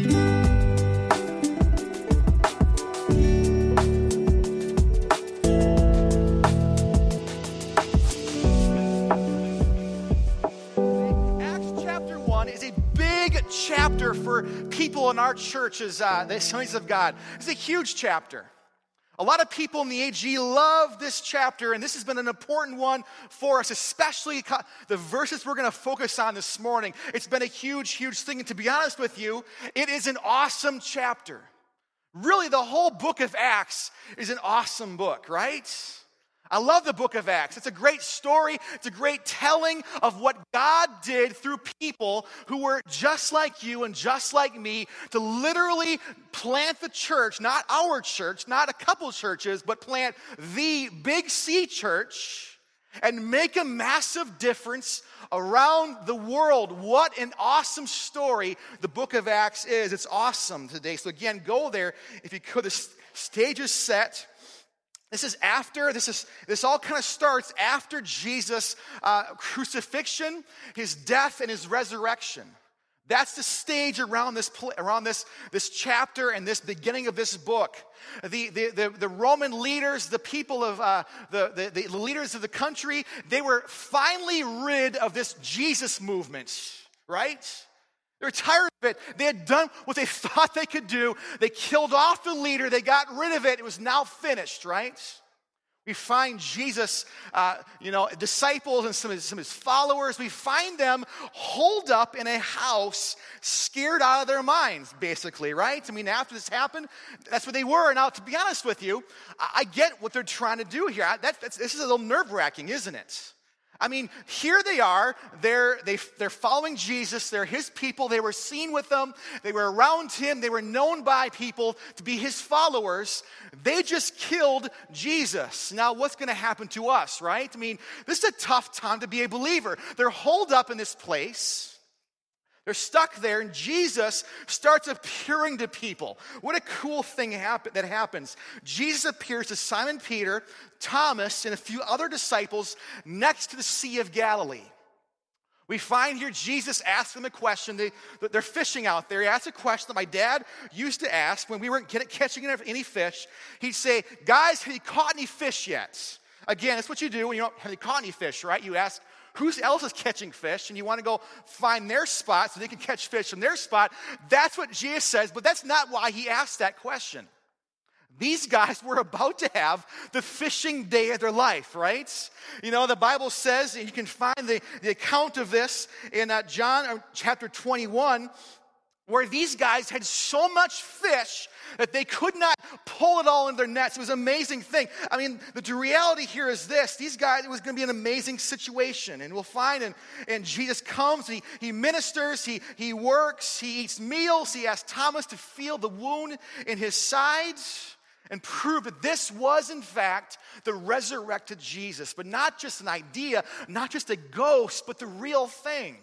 Chapter 1 is a big chapter for people in our churches, uh, the Assemblies of God. It's a huge chapter. A lot of people in the AG love this chapter, and this has been an important one for us, especially the verses we're going to focus on this morning. It's been a huge, huge thing. And to be honest with you, it is an awesome chapter. Really, the whole book of Acts is an awesome book, right? I love the book of Acts. It's a great story. It's a great telling of what God did through people who were just like you and just like me to literally plant the church, not our church, not a couple churches, but plant the big C church and make a massive difference around the world. What an awesome story the book of Acts is. It's awesome today. So, again, go there if you could. The stage is set. This is after, this is this all kind of starts after Jesus' uh, crucifixion, his death, and his resurrection. That's the stage around this around this, this chapter and this beginning of this book. The, the, the, the Roman leaders, the people of uh, the, the, the leaders of the country, they were finally rid of this Jesus movement, right? They were tired of it. They had done what they thought they could do. They killed off the leader. They got rid of it. It was now finished, right? We find Jesus, uh, you know, disciples and some of, his, some of his followers, we find them holed up in a house, scared out of their minds, basically, right? I mean, after this happened, that's what they were. Now, to be honest with you, I, I get what they're trying to do here. That, this is a little nerve wracking, isn't it? I mean, here they are. They're, they, they're following Jesus. They're his people. They were seen with them. They were around him. They were known by people to be his followers. They just killed Jesus. Now, what's going to happen to us, right? I mean, this is a tough time to be a believer. They're holed up in this place. They're stuck there, and Jesus starts appearing to people. What a cool thing happen, that happens. Jesus appears to Simon Peter, Thomas, and a few other disciples next to the Sea of Galilee. We find here Jesus asks them a question. They, they're fishing out there. He asks a question that my dad used to ask when we weren't catching any fish. He'd say, Guys, have you caught any fish yet? Again, that's what you do when you don't have you caught any fish, right? You ask who else is catching fish and you want to go find their spot so they can catch fish from their spot. That's what Jesus says, but that's not why he asked that question. These guys were about to have the fishing day of their life, right? You know, the Bible says, and you can find the, the account of this in uh, John uh, chapter 21, where these guys had so much fish that they could not pull it all in their nets. It was an amazing thing. I mean, the reality here is this these guys, it was going to be an amazing situation. And we'll find, and, and Jesus comes, he, he ministers, he, he works, he eats meals, he asks Thomas to feel the wound in his sides and prove that this was, in fact, the resurrected Jesus, but not just an idea, not just a ghost, but the real thing.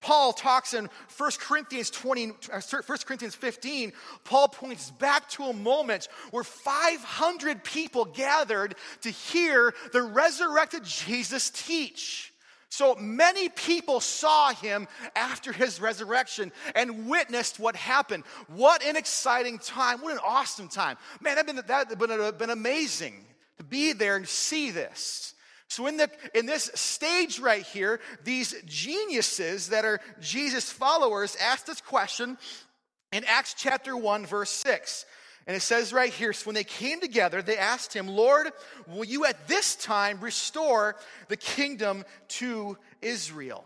Paul talks in 1 Corinthians 20, 1 uh, Corinthians 15, Paul points back to a moment where 500 people gathered to hear the resurrected Jesus teach. So many people saw him after his resurrection and witnessed what happened. What an exciting time. What an awesome time. Man, that would been, that been, been amazing to be there and see this. So, in, the, in this stage right here, these geniuses that are Jesus' followers ask this question in Acts chapter 1, verse 6. And it says right here so when they came together, they asked him, Lord, will you at this time restore the kingdom to Israel?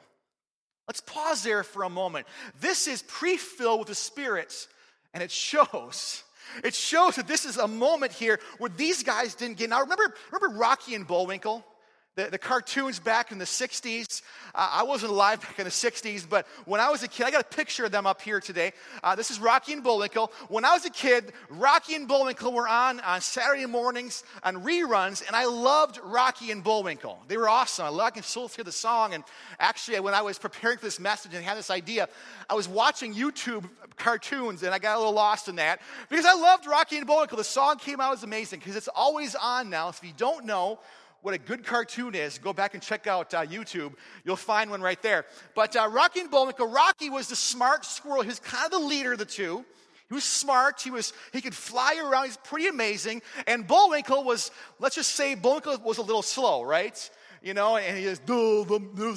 Let's pause there for a moment. This is pre filled with the Spirit, and it shows. It shows that this is a moment here where these guys didn't get. Now, remember, remember Rocky and Bullwinkle? The, the, cartoons back in the 60s. Uh, I wasn't alive back in the 60s, but when I was a kid, I got a picture of them up here today. Uh, this is Rocky and Bullwinkle. When I was a kid, Rocky and Bullwinkle were on on Saturday mornings on reruns, and I loved Rocky and Bullwinkle. They were awesome. I, loved, I can still hear the song. And actually, when I was preparing for this message and had this idea, I was watching YouTube cartoons, and I got a little lost in that because I loved Rocky and Bullwinkle. The song came out was amazing because it's always on now. So if you don't know, what a good cartoon is, go back and check out uh, YouTube. You'll find one right there. But uh, Rocky and Bullwinkle, Rocky was the smart squirrel. He was kind of the leader of the two. He was smart. He was he could fly around. He's pretty amazing. And Bullwinkle was, let's just say, Bullwinkle was a little slow, right? You know, and he just, you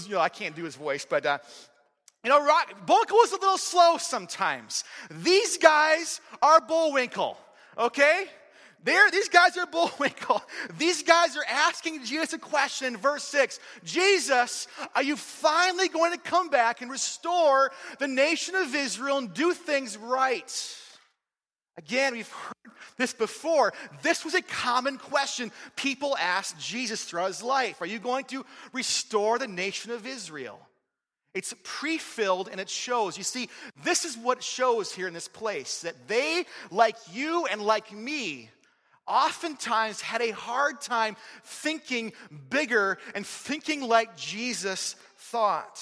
know, I can't do his voice, but uh, you know, Rock, Bullwinkle was a little slow sometimes. These guys are Bullwinkle, okay? These guys are Bullwinkle. These guys are asking Jesus a question in verse 6 Jesus, are you finally going to come back and restore the nation of Israel and do things right? Again, we've heard this before. This was a common question people asked Jesus throughout his life Are you going to restore the nation of Israel? It's pre filled and it shows. You see, this is what shows here in this place that they, like you and like me, oftentimes had a hard time thinking bigger and thinking like Jesus thought.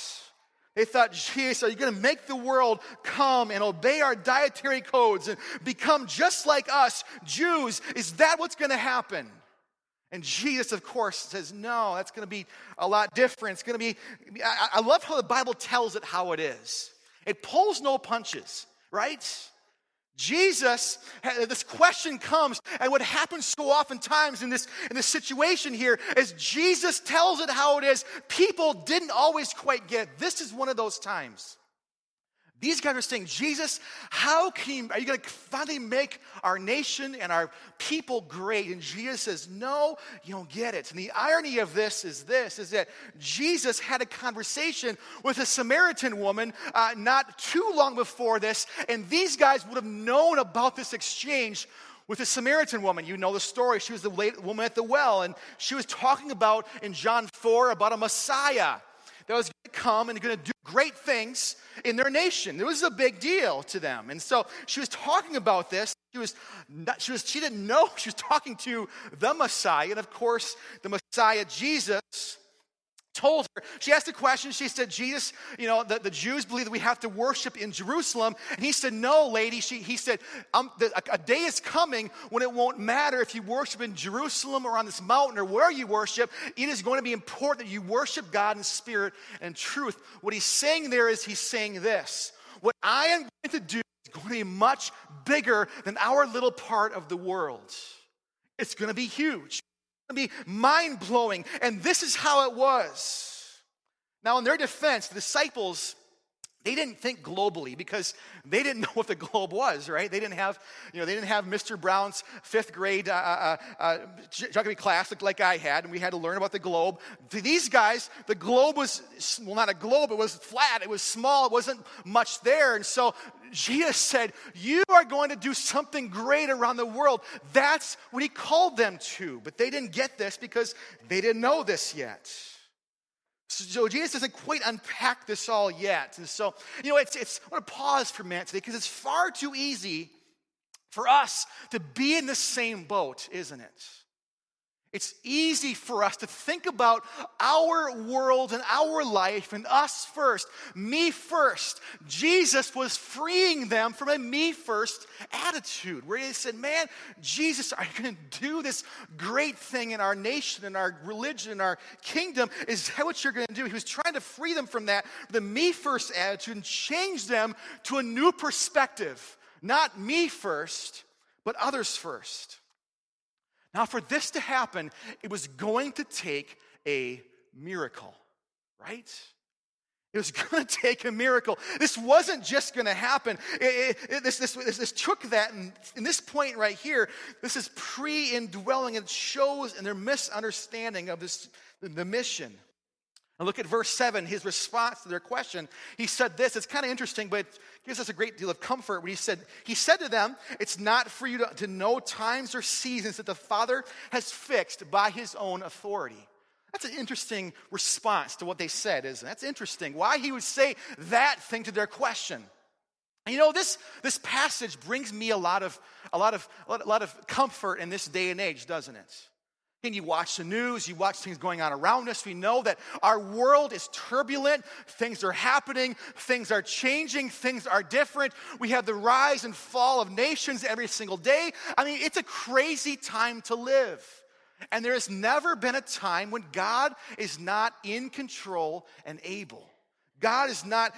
They thought, Jesus, are you going to make the world come and obey our dietary codes and become just like us, Jews? Is that what's going to happen? And Jesus, of course, says, no, that's going to be a lot different. It's going to be, I, I love how the Bible tells it how it is. It pulls no punches, right? Jesus, this question comes, and what happens so oftentimes in this, in this situation here is Jesus tells it how it is. People didn't always quite get. This is one of those times. These guys are saying, Jesus, how can you, are you going to finally make our nation and our people great? And Jesus says, No, you don't get it. And the irony of this is this: is that Jesus had a conversation with a Samaritan woman uh, not too long before this, and these guys would have known about this exchange with a Samaritan woman. You know the story. She was the woman at the well, and she was talking about in John 4 about a Messiah that was going to come and going to do great things in their nation. It was a big deal to them. And so she was talking about this. She was, not, she was she didn't know she was talking to the Messiah. And of course, the Messiah, Jesus, told her, she asked a question. She said, Jesus, you know, the, the Jews believe that we have to worship in Jerusalem. And he said, No, lady. She, he said, um, the, a, a, day is coming when it won't matter if you worship in Jerusalem or on this mountain or where you worship. It is going to be important that you worship God in spirit and truth. What he's saying there is, he's saying this What I am going to do is going to be much bigger than our little part of the world. It's going to be huge be mind blowing. And this is how it was. Now, in their defense, the disciples, they didn't think globally because they didn't know what the globe was, right? They didn't have, you know, they didn't have Mr. Brown's fifth grade uh, uh, uh, geography class like I had, and we had to learn about the globe. To these guys, the globe was, well, not a globe, it was flat, it was small, it wasn't much there. And so Jesus said, You are going to do something great around the world. That's what he called them to. But they didn't get this because they didn't know this yet. So Jesus doesn't quite unpack this all yet. And so, you know, it's, it's I want to pause for a minute today because it's far too easy for us to be in the same boat, isn't it? It's easy for us to think about our world and our life and us first, me first. Jesus was freeing them from a me first attitude where he said, Man, Jesus, are you going to do this great thing in our nation, in our religion, in our kingdom? Is that what you're going to do? He was trying to free them from that, the me first attitude, and change them to a new perspective. Not me first, but others first. Now, for this to happen, it was going to take a miracle, right? It was going to take a miracle. This wasn't just going to happen. It, it, it, this, this, this, this, took that, and in this point right here, this is pre indwelling. It shows in their misunderstanding of this, the mission. And look at verse 7, his response to their question. He said this, it's kind of interesting, but it gives us a great deal of comfort. When he said, He said to them, It's not for you to, to know times or seasons that the Father has fixed by his own authority. That's an interesting response to what they said, isn't it? That's interesting. Why he would say that thing to their question. You know, this, this passage brings me a lot of a lot of a lot of comfort in this day and age, doesn't it? And you watch the news, you watch things going on around us. We know that our world is turbulent. Things are happening, things are changing, things are different. We have the rise and fall of nations every single day. I mean, it's a crazy time to live. And there has never been a time when God is not in control and able. God is not,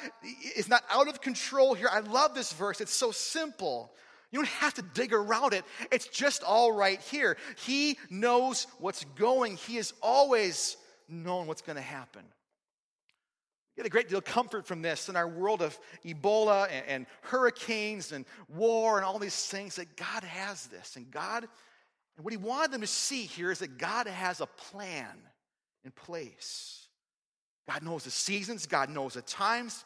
is not out of control here. I love this verse. It's so simple. You don't have to dig around it. It's just all right here. He knows what's going. He has always known what's going to happen. We get a great deal of comfort from this in our world of Ebola and, and hurricanes and war and all these things that God has this. And God, and what He wanted them to see here is that God has a plan in place. God knows the seasons, God knows the times.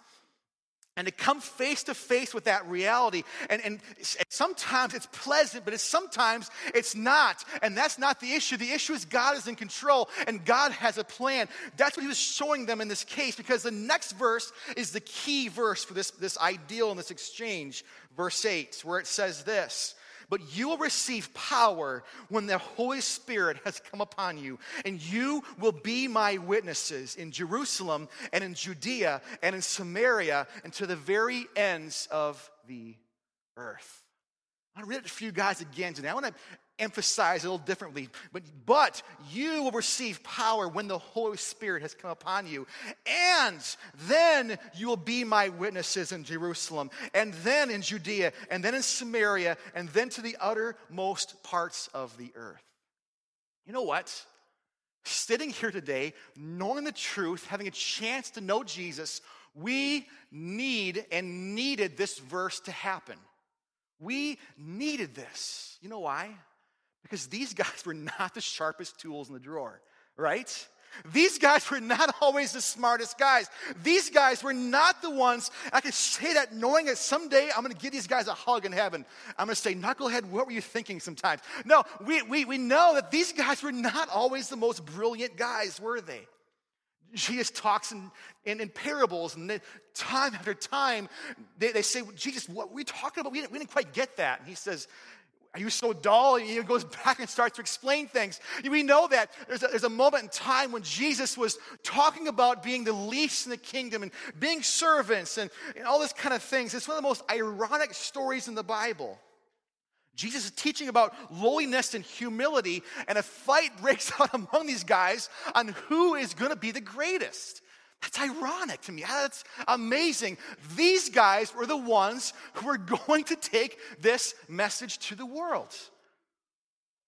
And to come face to face with that reality. And, and sometimes it's pleasant, but it's, sometimes it's not. And that's not the issue. The issue is God is in control and God has a plan. That's what he was showing them in this case because the next verse is the key verse for this, this ideal and this exchange. Verse 8, where it says this but you will receive power when the Holy Spirit has come upon you, and you will be my witnesses in Jerusalem and in Judea and in Samaria and to the very ends of the earth. I want to read it for you guys again today. I want to emphasize a little differently. But, but you will receive power when the Holy Spirit has come upon you. And then you will be my witnesses in Jerusalem, and then in Judea, and then in Samaria, and then to the uttermost parts of the earth. You know what? Sitting here today, knowing the truth, having a chance to know Jesus, we need and needed this verse to happen. We needed this. You know why? Because these guys were not the sharpest tools in the drawer, right? These guys were not always the smartest guys. These guys were not the ones, I can say that knowing that someday I'm going to give these guys a hug in heaven. I'm going to say, Knucklehead, what were you thinking sometimes? No, we, we, we know that these guys were not always the most brilliant guys, were they? Jesus talks in, in, in parables, and they, time after time, they, they say, Jesus, what were we talking about? We didn't, we didn't quite get that. And he says, are you so dull? He goes back and starts to explain things. We know that there's a, there's a moment in time when Jesus was talking about being the least in the kingdom and being servants and, and all this kind of things. It's one of the most ironic stories in the Bible. Jesus is teaching about lowliness and humility, and a fight breaks out among these guys on who is going to be the greatest. That's ironic to me. That's amazing. These guys were the ones who were going to take this message to the world.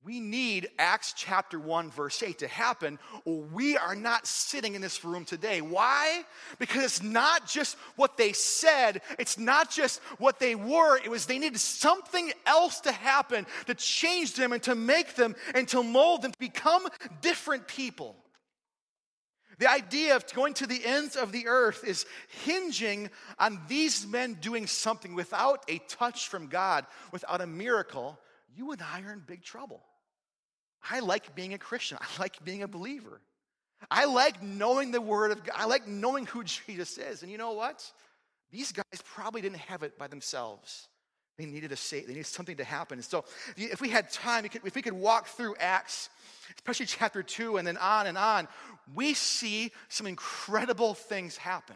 We need Acts chapter 1, verse 8 to happen, or we are not sitting in this room today. Why? Because it's not just what they said, it's not just what they were, it was they needed something else to happen to change them and to make them and to mold them to become different people. The idea of going to the ends of the earth is hinging on these men doing something without a touch from God, without a miracle. You and I are in big trouble. I like being a Christian, I like being a believer. I like knowing the Word of God, I like knowing who Jesus is. And you know what? These guys probably didn't have it by themselves. They needed a say, they needed something to happen. And so if we had time, if we could walk through Acts, especially chapter 2 and then on and on, we see some incredible things happen.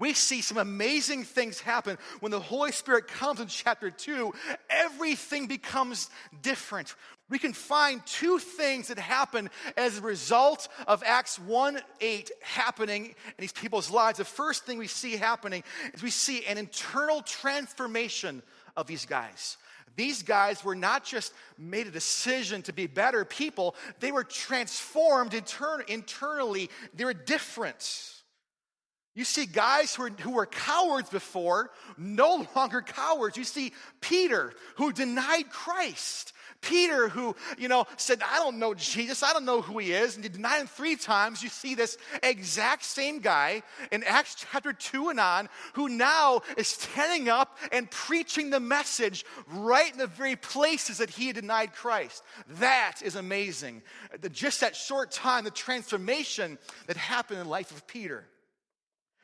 We see some amazing things happen when the Holy Spirit comes in chapter 2. Everything becomes different. We can find two things that happen as a result of Acts 1 8 happening in these people's lives. The first thing we see happening is we see an internal transformation of these guys. These guys were not just made a decision to be better people, they were transformed intern- internally. They were different. You see guys who were, who were cowards before, no longer cowards. You see Peter, who denied Christ. Peter, who, you know, said, I don't know Jesus, I don't know who he is, and he denied him three times. You see this exact same guy in Acts chapter 2 and on, who now is standing up and preaching the message right in the very places that he had denied Christ. That is amazing. Just that short time, the transformation that happened in the life of Peter.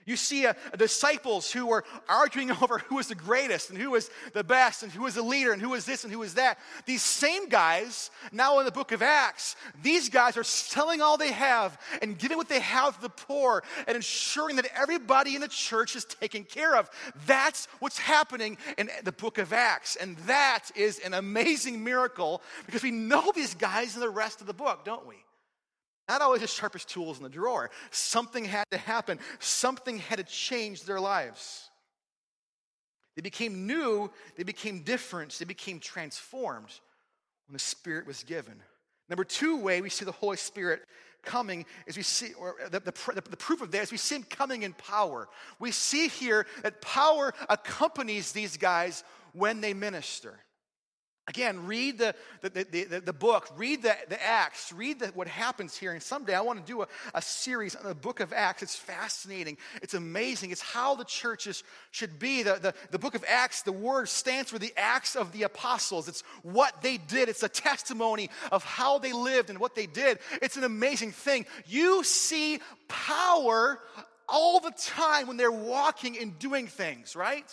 You see uh, disciples who were arguing over who was the greatest and who was the best and who was the leader and who was this and who was that. These same guys, now in the book of Acts, these guys are selling all they have and giving what they have to the poor and ensuring that everybody in the church is taken care of. That's what's happening in the book of Acts. And that is an amazing miracle because we know these guys in the rest of the book, don't we? Not always the sharpest tools in the drawer. Something had to happen, something had to change their lives. They became new, they became different, they became transformed when the Spirit was given. Number two way we see the Holy Spirit coming is we see, or the, the, the, proof of that is we see him coming in power. We see here that power accompanies these guys when they minister. Again, read the, the, the, the, book, read the, the Acts, read the, what happens here. And someday I want to do a, a series on the book of Acts. It's fascinating, it's amazing. It's how the churches should be. The, the, the book of Acts, the word stands for the Acts of the Apostles. It's what they did, it's a testimony of how they lived and what they did. It's an amazing thing. You see power all the time when they're walking and doing things, right?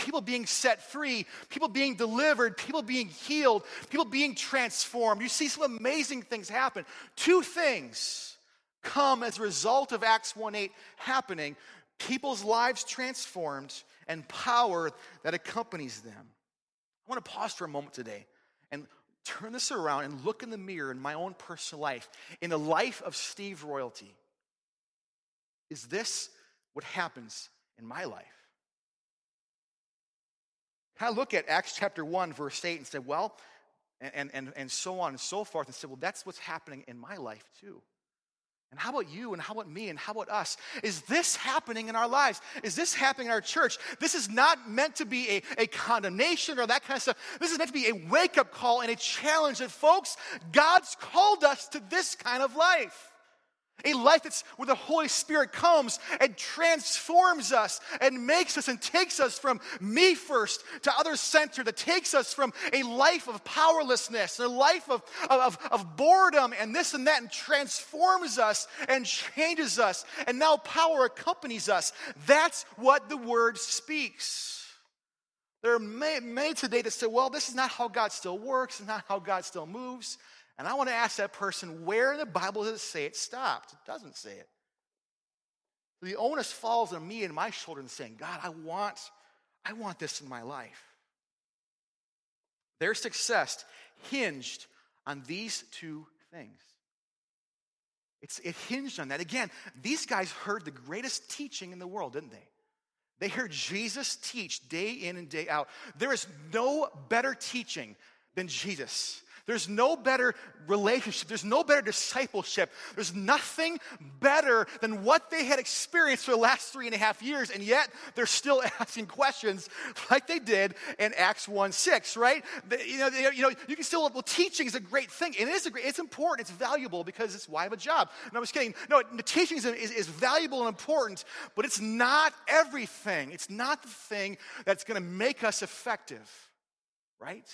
People being set free, people being delivered, people being healed, people being transformed. You see some amazing things happen. Two things come as a result of Acts 1 8 happening people's lives transformed and power that accompanies them. I want to pause for a moment today and turn this around and look in the mirror in my own personal life, in the life of Steve Royalty. Is this what happens in my life? I look at Acts chapter 1, verse 8, and say, well, and, and, and so on and so forth, and say, well, that's what's happening in my life too. And how about you? And how about me? And how about us? Is this happening in our lives? Is this happening in our church? This is not meant to be a, a condemnation or that kind of stuff. This is meant to be a wake up call and a challenge that, folks, God's called us to this kind of life. A life that's where the Holy Spirit comes and transforms us and makes us and takes us from me first to other centered, that takes us from a life of powerlessness, a life of, of, of boredom and this and that, and transforms us and changes us. And now power accompanies us. That's what the word speaks. There are many, many today that say, well, this is not how God still works, it's not how God still moves. And I want to ask that person, where in the Bible does it say it stopped? It doesn't say it. The onus falls on me and my children saying, God, I want, I want this in my life. Their success hinged on these two things. It's, it hinged on that. Again, these guys heard the greatest teaching in the world, didn't they? They heard Jesus teach day in and day out. There is no better teaching than Jesus. There's no better relationship. There's no better discipleship. There's nothing better than what they had experienced for the last three and a half years, and yet they're still asking questions like they did in Acts 1 6, right? you, know, they, you know, you can still, well, teaching is a great thing, and it is a great, it's important, it's valuable because it's why I have a job. No, I was kidding. No, teaching is, is, is valuable and important, but it's not everything. It's not the thing that's going to make us effective, right?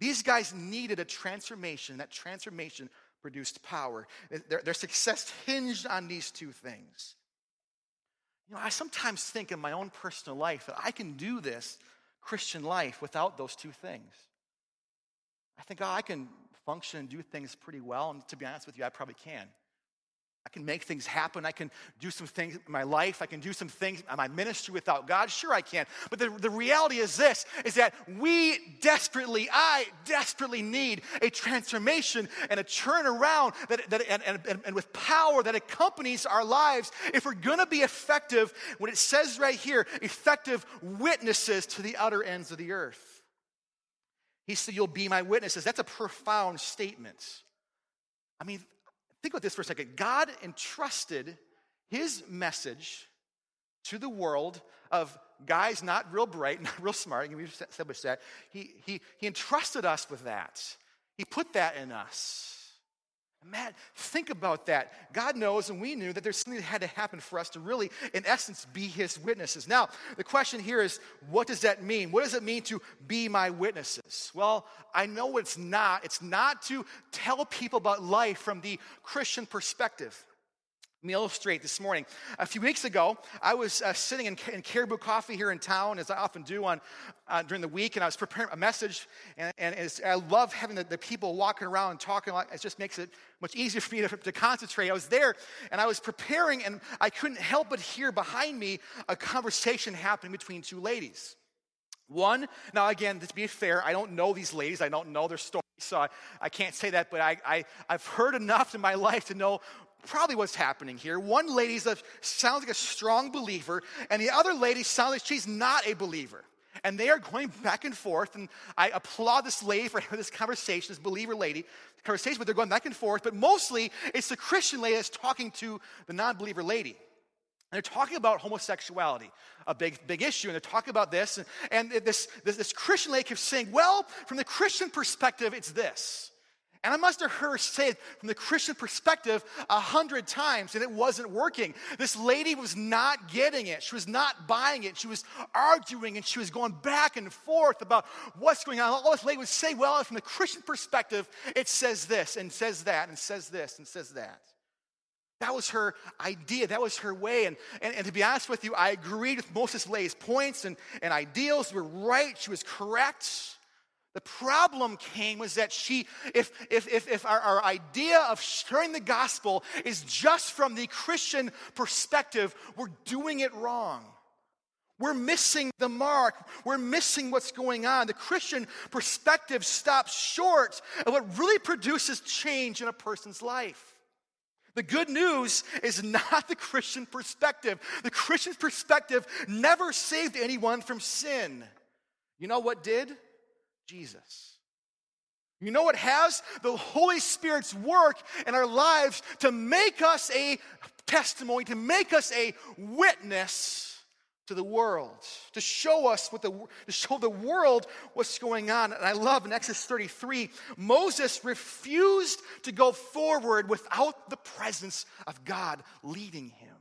These guys needed a transformation. That transformation produced power. Their, their success hinged on these two things. You know, I sometimes think in my own personal life that I can do this Christian life without those two things. I think, oh, I can function and do things pretty well, and to be honest with you, I probably can. I can make things happen. I can do some things in my life. I can do some things in my ministry without God. Sure, I can. But the, the reality is this is that we desperately, I desperately need a transformation and a turnaround that, that, and, and, and with power that accompanies our lives if we're going to be effective, what it says right here, effective witnesses to the utter ends of the earth. He said, You'll be my witnesses. That's a profound statement. I mean, Think about this for a second. God entrusted his message to the world of guys not real bright, not real smart. We've established that. He, he, he entrusted us with that. He put that in us. Matt, think about that. God knows, and we knew that there's something that had to happen for us to really, in essence, be His witnesses. Now, the question here is what does that mean? What does it mean to be my witnesses? Well, I know it's not. It's not to tell people about life from the Christian perspective. Me illustrate this morning. A few weeks ago, I was uh, sitting in, in, Caribou Coffee here in town, as I often do on uh, during the week, and I was preparing a message. And, and I love having the, the, people walking around and talking. It just makes it much easier for me to, to concentrate. I was there, and I was preparing, and I couldn't help but hear behind me a conversation happening between two ladies. One, now again, to be fair, I don't know these ladies, I don't know their story, so I, I can't say that, but I, I, I've heard enough in my life to know probably what's happening here. One lady sounds like a strong believer, and the other lady sounds like she's not a believer. And they are going back and forth, and I applaud this lady for having this conversation, this believer lady conversation, but they're going back and forth. But mostly, it's the Christian lady that's talking to the non believer lady. And they're talking about homosexuality, a big, big issue. And they're talking about this. And, and this, this, this Christian lady keeps saying, well, from the Christian perspective, it's this. And I must have heard her say it from the Christian perspective a hundred times, and it wasn't working. This lady was not getting it. She was not buying it. She was arguing and she was going back and forth about what's going on. All this lady would say, well, from the Christian perspective, it says this and says that and says this and says that. That was her idea. That was her way. And, and, and to be honest with you, I agreed with most of this lady's points and, and ideals. were right. She was correct. The problem came was that she, if, if, if, if our, our idea of sharing the gospel is just from the Christian perspective, we're doing it wrong. We're missing the mark. We're missing what's going on. The Christian perspective stops short of what really produces change in a person's life. The good news is not the Christian perspective. The Christian perspective never saved anyone from sin. You know what did? Jesus. You know what has? The Holy Spirit's work in our lives to make us a testimony, to make us a witness to the world, to show us what the to show the world what's going on. And I love in Exodus 33, Moses refused to go forward without the presence of God leading him.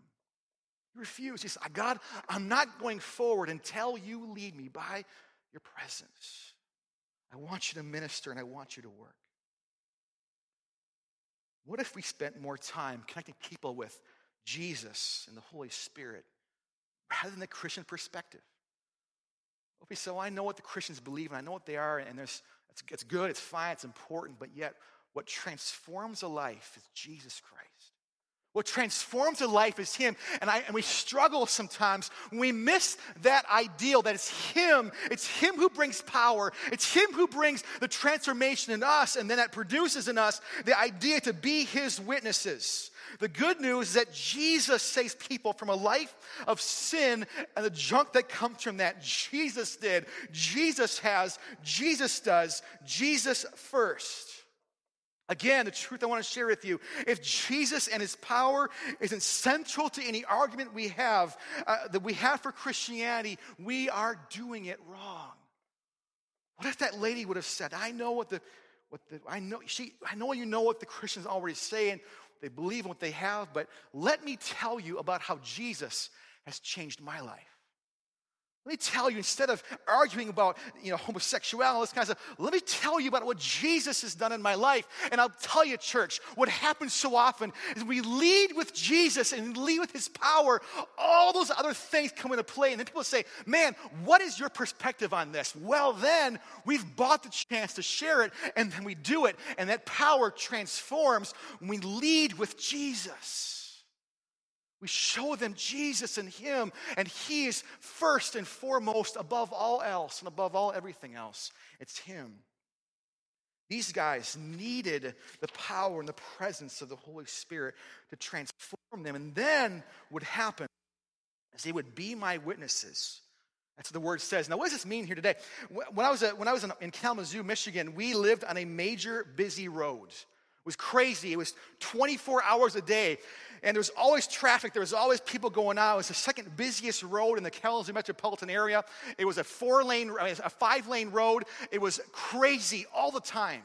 He refused. He said, God, I'm not going forward until you lead me by your presence. I want you to minister and I want you to work. What if we spent more time connecting people with Jesus and the Holy Spirit rather than the Christian perspective? Okay, so I know what the Christians believe and I know what they are, and there's, it's, it's good, it's fine, it's important, but yet what transforms a life is Jesus Christ. What transforms a life is Him. And, I, and we struggle sometimes we miss that ideal that it's Him. It's Him who brings power. It's Him who brings the transformation in us, and then that produces in us the idea to be His witnesses. The good news is that Jesus saves people from a life of sin and the junk that comes from that. Jesus did, Jesus has, Jesus does, Jesus first. Again, the truth I want to share with you if Jesus and his power isn't central to any argument we have, uh, that we have for Christianity, we are doing it wrong. What if that lady would have said, I know what the, what the I know, she, I know you know what the Christians already say and they believe in what they have, but let me tell you about how Jesus has changed my life. Let me tell you, instead of arguing about you know, homosexuality, this kind of stuff, let me tell you about what Jesus has done in my life. And I'll tell you, church, what happens so often is we lead with Jesus and lead with his power, all those other things come into play. And then people say, Man, what is your perspective on this? Well, then we've bought the chance to share it, and then we do it. And that power transforms when we lead with Jesus. We show them Jesus and Him, and He is first and foremost above all else and above all everything else. It's Him. These guys needed the power and the presence of the Holy Spirit to transform them. And then what happened is they would be my witnesses. That's what the word says. Now, what does this mean here today? When I was, when I was in Kalamazoo, Michigan, we lived on a major busy road. It was crazy. It was 24 hours a day and there was always traffic. There was always people going out. It was the second busiest road in the Kalamazoo metropolitan area. It was a four lane, a five lane road. It was crazy all the time.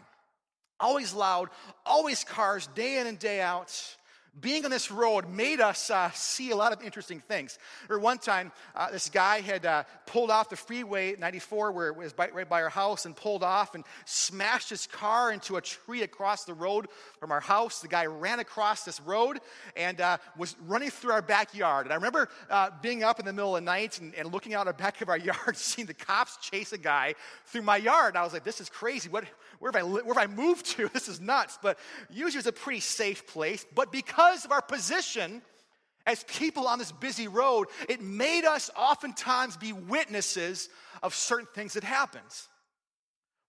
Always loud, always cars, day in and day out. Being on this road made us uh, see a lot of interesting things. Or one time, uh, this guy had uh, pulled off the freeway 94, where it was by, right by our house, and pulled off and smashed his car into a tree across the road from our house. The guy ran across this road and uh, was running through our backyard. And I remember uh, being up in the middle of the night and, and looking out the back of our yard, seeing the cops chase a guy through my yard. And I was like, this is crazy. What, where, have I, where have I moved to? This is nuts. But usually it's a pretty safe place. But because because of our position as people on this busy road, it made us oftentimes be witnesses of certain things that happens.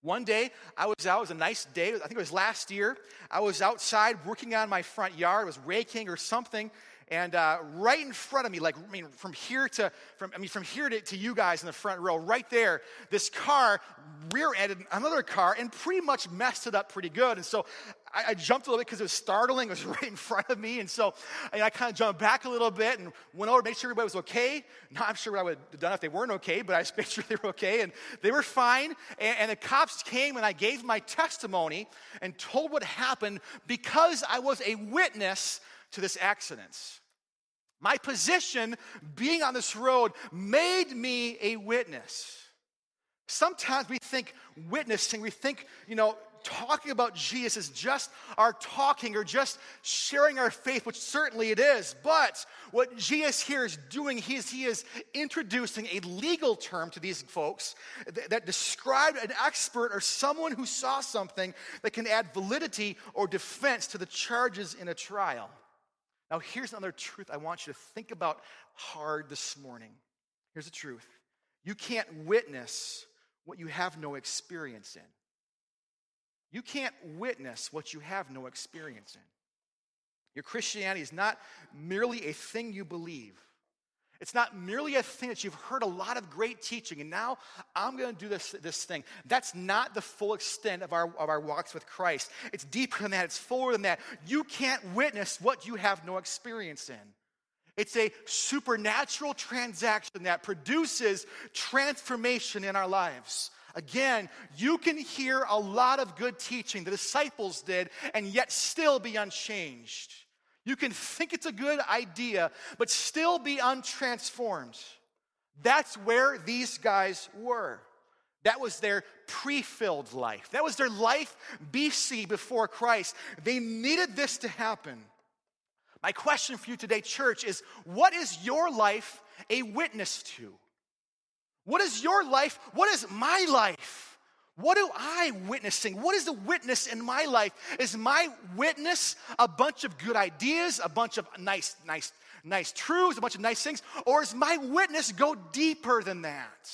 One day, I was out, it was a nice day, I think it was last year. I was outside working on my front yard, I was raking or something, and uh, right in front of me, like I mean, from here to from I mean, from here to, to you guys in the front row, right there, this car rear-ended another car and pretty much messed it up pretty good. And so I, jumped a little bit because it was startling. It was right in front of me, and so I, I kind of jumped back a little bit and went over to make sure everybody was okay. Not I'm sure what I would have done if they weren't okay, but I just made sure they were okay, and they were fine. And, and the cops came, and I gave my testimony and told what happened because I was a witness to this accident. My position being on this road made me a witness. Sometimes we think witnessing, we think, you know, talking about Jesus is just our talking or just sharing our faith, which certainly it is. But what Jesus here is doing, he is, he is introducing a legal term to these folks that, that describe an expert or someone who saw something that can add validity or defense to the charges in a trial. Now, here's another truth I want you to think about hard this morning. Here's the truth you can't witness what you have no experience in. You can't witness what you have no experience in. Your Christianity is not merely a thing you believe, it's not merely a thing that you've heard a lot of great teaching, and now I'm going to do this, this thing. That's not the full extent of our, of our walks with Christ. It's deeper than that, it's fuller than that. You can't witness what you have no experience in. It's a supernatural transaction that produces transformation in our lives. Again, you can hear a lot of good teaching the disciples did and yet still be unchanged. You can think it's a good idea, but still be untransformed. That's where these guys were. That was their pre filled life. That was their life BC before Christ. They needed this to happen. My question for you today, church, is what is your life a witness to? What is your life? What is my life? What do I witnessing? What is the witness in my life? Is my witness a bunch of good ideas, a bunch of nice, nice, nice truths, a bunch of nice things? Or is my witness go deeper than that?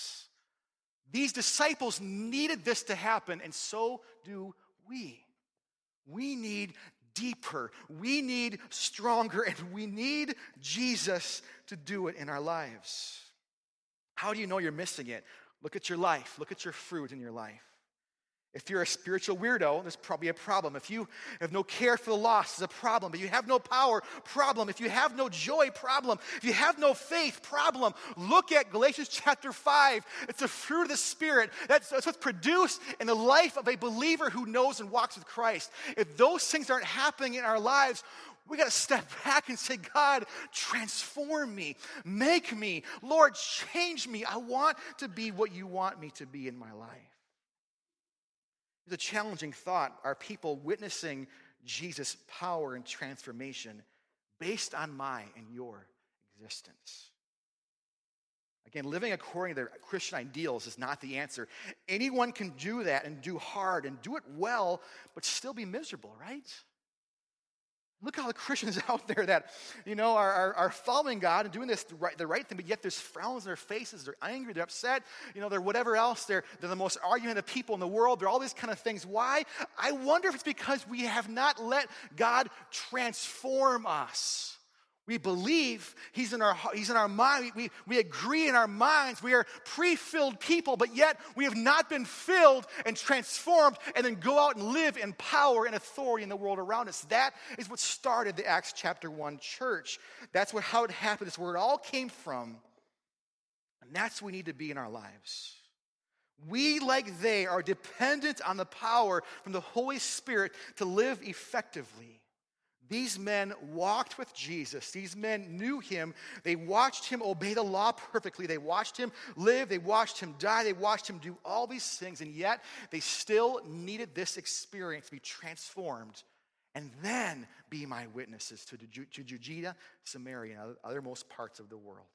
These disciples needed this to happen, and so do we. We need deeper, we need stronger, and we need Jesus to do it in our lives. How do you know you're missing it? Look at your life, look at your fruit in your life. If you're a spiritual weirdo, there's probably a problem. If you have no care for the lost, it's a problem. If you have no power, problem. If you have no joy, problem. If you have no faith, problem. Look at Galatians chapter 5. It's the fruit of the Spirit. That's, that's what's produced in the life of a believer who knows and walks with Christ. If those things aren't happening in our lives, we got to step back and say, God, transform me, make me, Lord, change me. I want to be what you want me to be in my life. A challenging thought. Are people witnessing Jesus' power and transformation based on my and your existence? Again, living according to their Christian ideals is not the answer. Anyone can do that and do hard and do it well, but still be miserable, right? Look at all the Christians out there that, you know, are, are, are, following God and doing this the right, the right thing, but yet there's frowns on their faces. They're angry, they're upset, you know, they're whatever else. They're, they're the most argumentative people in the world. They're all these kind of things. Why? I wonder if it's because we have not let God transform us. We believe He's in our, he's in our mind. We, we agree in our minds. We are pre filled people, but yet we have not been filled and transformed and then go out and live in power and authority in the world around us. That is what started the Acts chapter 1 church. That's what, how it happened. It's where it all came from. And that's what we need to be in our lives. We, like they, are dependent on the power from the Holy Spirit to live effectively. These men walked with Jesus. These men knew him. They watched him obey the law perfectly. They watched him live. They watched him die. They watched him do all these things. And yet, they still needed this experience to be transformed and then be my witnesses to, to Judea, Samaria, and othermost parts of the world.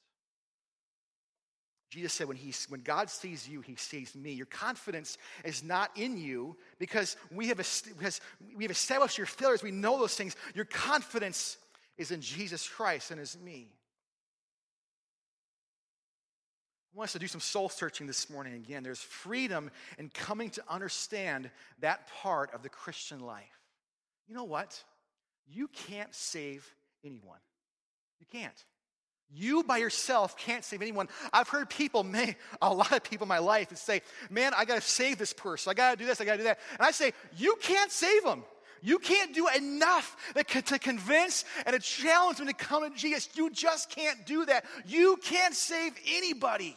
Jesus said, when, he, when God sees you, he sees me. Your confidence is not in you because we have, because we have established your failures. We know those things. Your confidence is in Jesus Christ and is me. I want us to do some soul searching this morning again. There's freedom in coming to understand that part of the Christian life. You know what? You can't save anyone. You can't. You by yourself can't save anyone. I've heard people, may, a lot of people in my life, that say, Man, I got to save this person. I got to do this, I got to do that. And I say, You can't save them. You can't do enough to convince and to challenge them to come to Jesus. You just can't do that. You can't save anybody.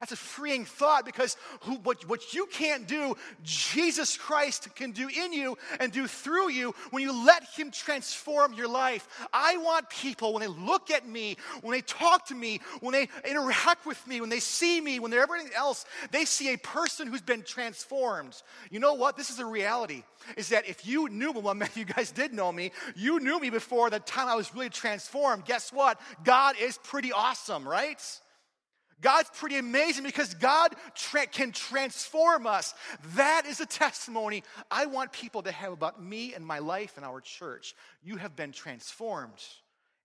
That's a freeing thought because who, what, what you can't do, Jesus Christ can do in you and do through you when you let Him transform your life. I want people, when they look at me, when they talk to me, when they interact with me, when they see me, when they're everything else, they see a person who's been transformed. You know what? This is a reality. Is that if you knew me, well, you guys did know me, you knew me before the time I was really transformed. Guess what? God is pretty awesome, right? God's pretty amazing because God tra- can transform us. That is a testimony I want people to have about me and my life and our church. You have been transformed.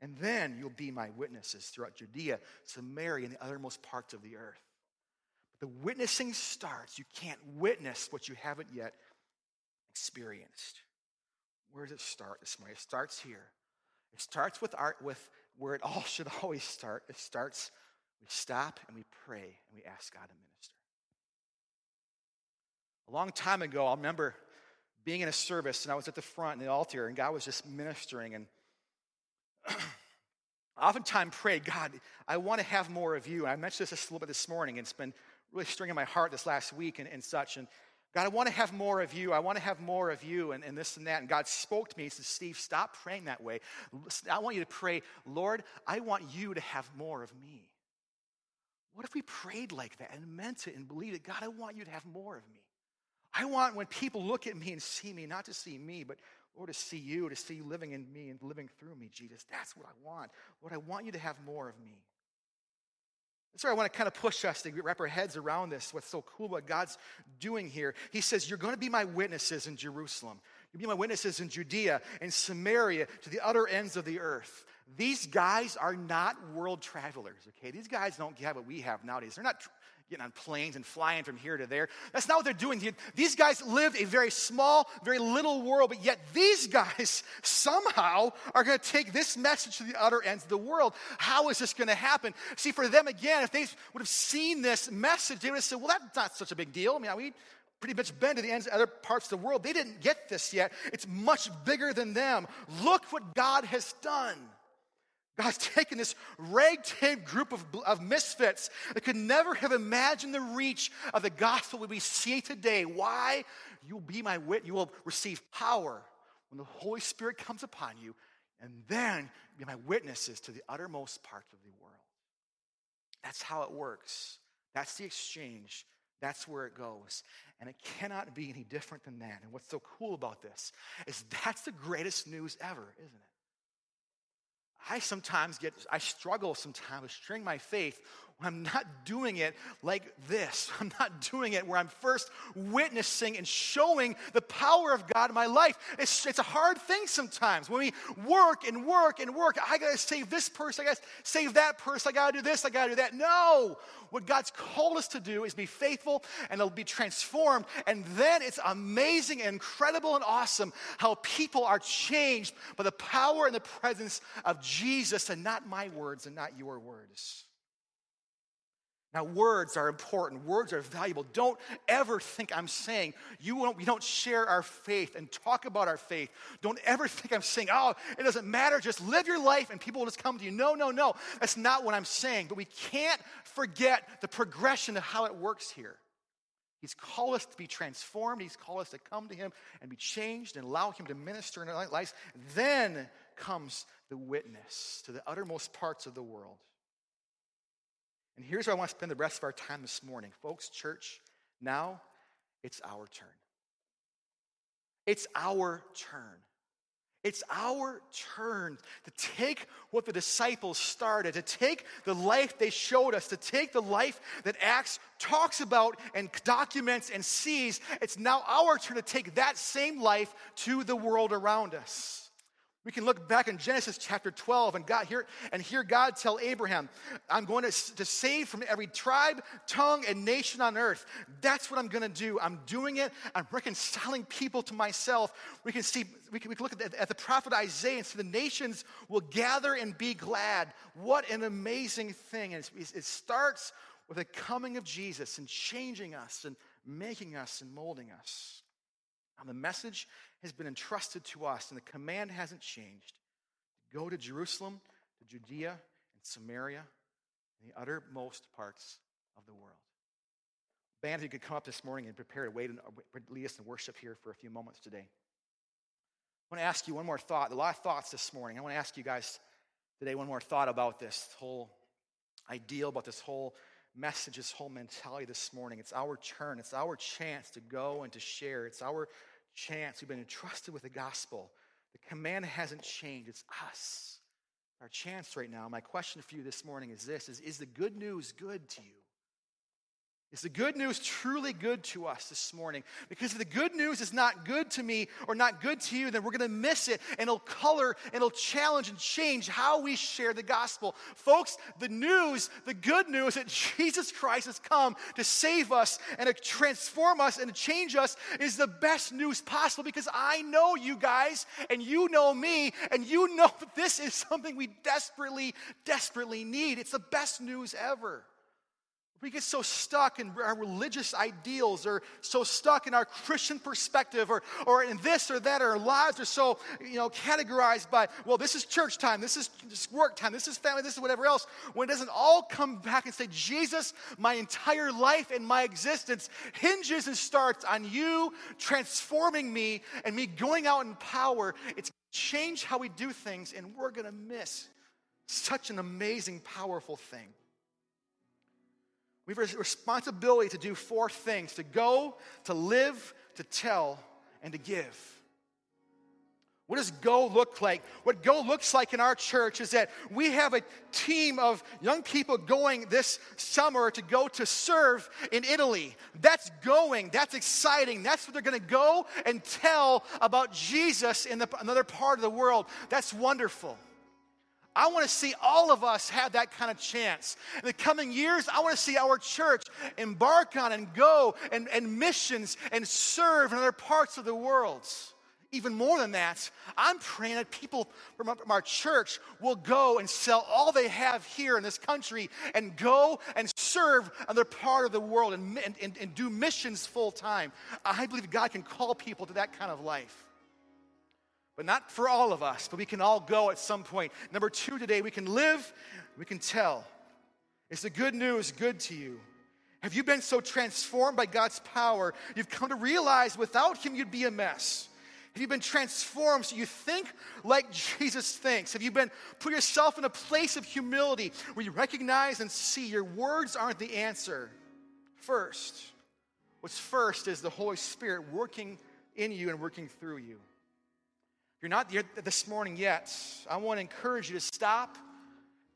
And then you'll be my witnesses throughout Judea, Samaria, and the othermost parts of the earth. But the witnessing starts. You can't witness what you haven't yet experienced. Where does it start this morning? It starts here. It starts with art with where it all should always start. It starts we stop and we pray and we ask God to minister. A long time ago, I remember being in a service and I was at the front in the altar and God was just ministering and I oftentimes pray, God, I want to have more of you. And I mentioned this a little bit this morning, and it's been really stringing my heart this last week and, and such. And God, I want to have more of you. I want to have more of you, and, and this and that. And God spoke to me. and said, Steve, stop praying that way. I want you to pray, Lord, I want you to have more of me. What if we prayed like that and meant it and believed it? God, I want you to have more of me. I want when people look at me and see me, not to see me, but Lord, to see you, to see you living in me and living through me, Jesus. That's what I want. Lord, I want you to have more of me. That's why I want to kind of push us to wrap our heads around this. What's so cool what God's doing here. He says, You're going to be my witnesses in Jerusalem. You'll be my witnesses in Judea and Samaria to the utter ends of the earth. These guys are not world travelers, okay? These guys don't have what we have nowadays. They're not getting on planes and flying from here to there. That's not what they're doing. These guys lived a very small, very little world, but yet these guys somehow are going to take this message to the utter ends of the world. How is this going to happen? See, for them, again, if they would have seen this message, they would have said, well, that's not such a big deal. I mean, we pretty much been to the ends of other parts of the world. They didn't get this yet. It's much bigger than them. Look what God has done. God's taken this ragtag group of, of misfits that could never have imagined the reach of the gospel we see today. Why? You'll be my witness. You will receive power when the Holy Spirit comes upon you, and then be my witnesses to the uttermost parts of the world. That's how it works. That's the exchange. That's where it goes. And it cannot be any different than that. And what's so cool about this is that's the greatest news ever, isn't it? I sometimes get, I struggle sometimes with string my faith I'm not doing it like this. I'm not doing it where I'm first witnessing and showing the power of God in my life. It's, it's a hard thing sometimes when we work and work and work. I got to save this person. I got to save that person. I got to do this. I got to do that. No. What God's called us to do is be faithful and it'll be transformed. And then it's amazing and incredible and awesome how people are changed by the power and the presence of Jesus and not my words and not your words. Now, words are important. Words are valuable. Don't ever think I'm saying you won't, we don't share our faith and talk about our faith. Don't ever think I'm saying, oh, it doesn't matter. Just live your life and people will just come to you. No, no, no. That's not what I'm saying. But we can't forget the progression of how it works here. He's called us to be transformed. He's called us to come to Him and be changed and allow Him to minister in our lives. Then comes the witness to the uttermost parts of the world. And here's where I want to spend the rest of our time this morning. Folks, church, now it's our turn. It's our turn. It's our turn to take what the disciples started, to take the life they showed us, to take the life that Acts talks about and documents and sees. It's now our turn to take that same life to the world around us. We can look back in Genesis chapter 12 and God hear and hear God tell Abraham, I'm going to, to save from every tribe, tongue, and nation on earth. That's what I'm going to do. I'm doing it. I'm reconciling people to myself. We can see, we can, we can look at the, at the prophet Isaiah and see the nations will gather and be glad. What an amazing thing. And it starts with the coming of Jesus and changing us and making us and molding us. And the message has been entrusted to us, and the command hasn't changed. to Go to Jerusalem, to Judea, and Samaria, and the uttermost parts of the world. Band, you could come up this morning and prepare to wait and uh, lead us in worship here for a few moments today. I want to ask you one more thought. A lot of thoughts this morning. I want to ask you guys today one more thought about this whole ideal, about this whole message, this whole mentality this morning. It's our turn, it's our chance to go and to share. It's our chance. We've been entrusted with the gospel. The command hasn't changed, it's us. Our chance right now. My question for you this morning is this is, is the good news good to you? Is the good news truly good to us this morning? Because if the good news is not good to me or not good to you, then we're going to miss it and it'll color and it'll challenge and change how we share the gospel. Folks, the news, the good news that Jesus Christ has come to save us and to transform us and to change us is the best news possible because I know you guys and you know me and you know that this is something we desperately, desperately need. It's the best news ever. We get so stuck in our religious ideals or so stuck in our Christian perspective or, or in this or that, our lives are so, you know, categorized by, well, this is church time, this is work time, this is family, this is whatever else, when it doesn't all come back and say, Jesus, my entire life and my existence hinges and starts on you transforming me and me going out in power. It's change how we do things, and we're going to miss such an amazing, powerful thing. We have a responsibility to do four things to go, to live, to tell, and to give. What does go look like? What go looks like in our church is that we have a team of young people going this summer to go to serve in Italy. That's going, that's exciting. That's what they're going to go and tell about Jesus in the, another part of the world. That's wonderful. I want to see all of us have that kind of chance. In the coming years, I want to see our church embark on and go and, and missions and serve in other parts of the world. Even more than that, I'm praying that people from our church will go and sell all they have here in this country and go and serve another part of the world and, and, and do missions full time. I believe God can call people to that kind of life. But not for all of us, but we can all go at some point. Number two today, we can live, we can tell. Is the good news good to you? Have you been so transformed by God's power, you've come to realize without Him you'd be a mess? Have you been transformed so you think like Jesus thinks? Have you been put yourself in a place of humility where you recognize and see your words aren't the answer? First, what's first is the Holy Spirit working in you and working through you you're not here this morning yet, I want to encourage you to stop,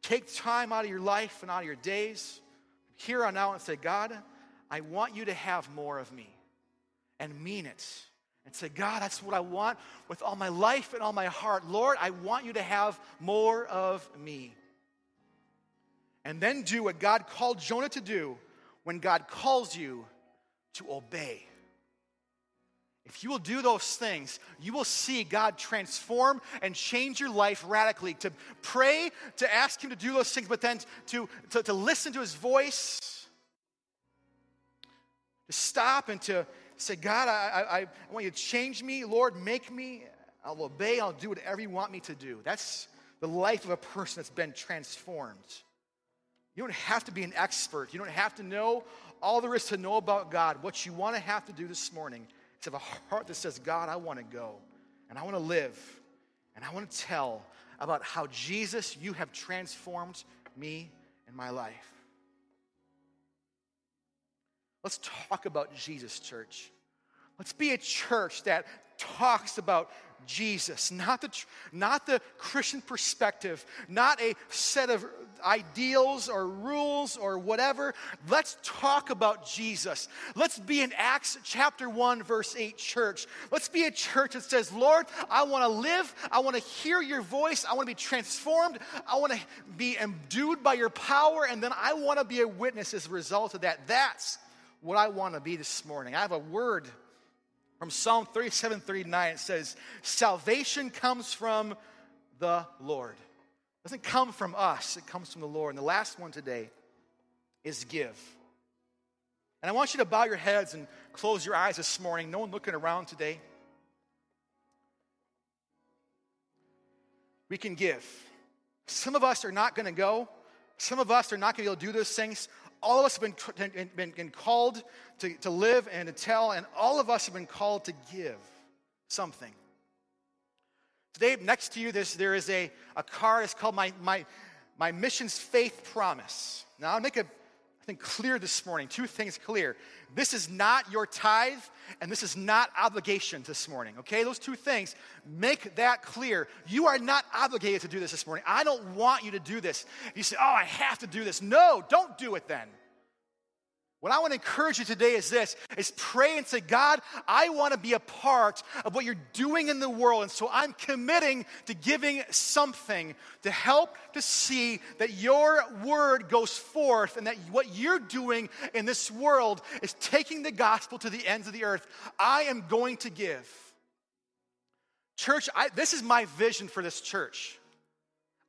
take time out of your life and out of your days, here on out, and say, God, I want you to have more of me, and mean it. And say, God, that's what I want with all my life and all my heart. Lord, I want you to have more of me. And then do what God called Jonah to do when God calls you to obey. If you will do those things, you will see God transform and change your life radically. To pray, to ask Him to do those things, but then to, to, to listen to His voice, to stop and to say, God, I, I, I want you to change me. Lord, make me. I'll obey. I'll do whatever you want me to do. That's the life of a person that's been transformed. You don't have to be an expert. You don't have to know all there is to know about God. What you want to have to do this morning to have a heart that says, God, I want to go and I want to live And I want to tell about how Jesus, you have transformed me and my life. Let's talk about Jesus, church. Let's be a church that talks about Jesus, not the, not the Christian perspective, not a set of ideals or rules or whatever. Let's talk about Jesus. Let's be an Acts chapter 1, verse 8 church. Let's be a church that says, Lord, I want to live. I want to hear your voice. I want to be transformed. I want to be endued by your power. And then I want to be a witness as a result of that. That's what I want to be this morning. I have a word from Psalm 37 39, it says, Salvation comes from the Lord. It doesn't come from us, it comes from the Lord. And the last one today is give. And I want you to bow your heads and close your eyes this morning. No one looking around today. We can give. Some of us are not going to go. Some of us are not going to be able to do those things all of us have been, been, been called to, to live and to tell, and all of us have been called to give something. Today, next to you, there's, there is a, a card. It's called my, my, my Missions Faith Promise. Now, I'll make a think clear this morning. Two things clear. This is not your tithe, and this is not obligation this morning, okay? Those two things, make that clear. You are not obligated to do this this morning. I don't want you to do this. You say, oh, I have to do this. No, don't do it then. What I want to encourage you today is this is pray and say, God, I want to be a part of what you're doing in the world. And so I'm committing to giving something to help to see that your word goes forth and that what you're doing in this world is taking the gospel to the ends of the earth. I am going to give. Church, I, this is my vision for this church.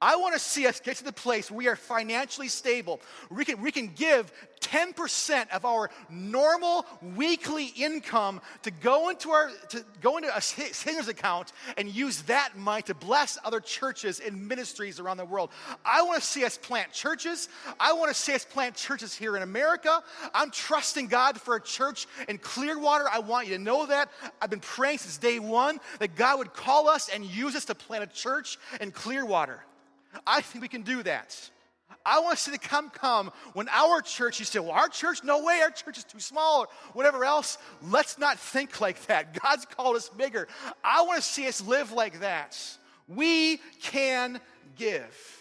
I want to see us get to the place where we are financially stable. We can, we can give 10% of our normal weekly income to go into our to go into a savings account and use that money to bless other churches and ministries around the world. I want to see us plant churches. I want to see us plant churches here in America. I'm trusting God for a church in Clearwater. I want you to know that. I've been praying since day one that God would call us and use us to plant a church in Clearwater. I think we can do that. I want to see the come come when our church, you say, well, our church, no way, our church is too small, or whatever else. Let's not think like that. God's called us bigger. I want to see us live like that. We can give.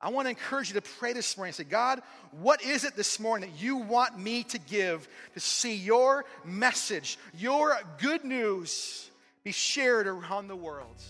I want to encourage you to pray this morning and say, God, what is it this morning that you want me to give to see your message, your good news be shared around the world?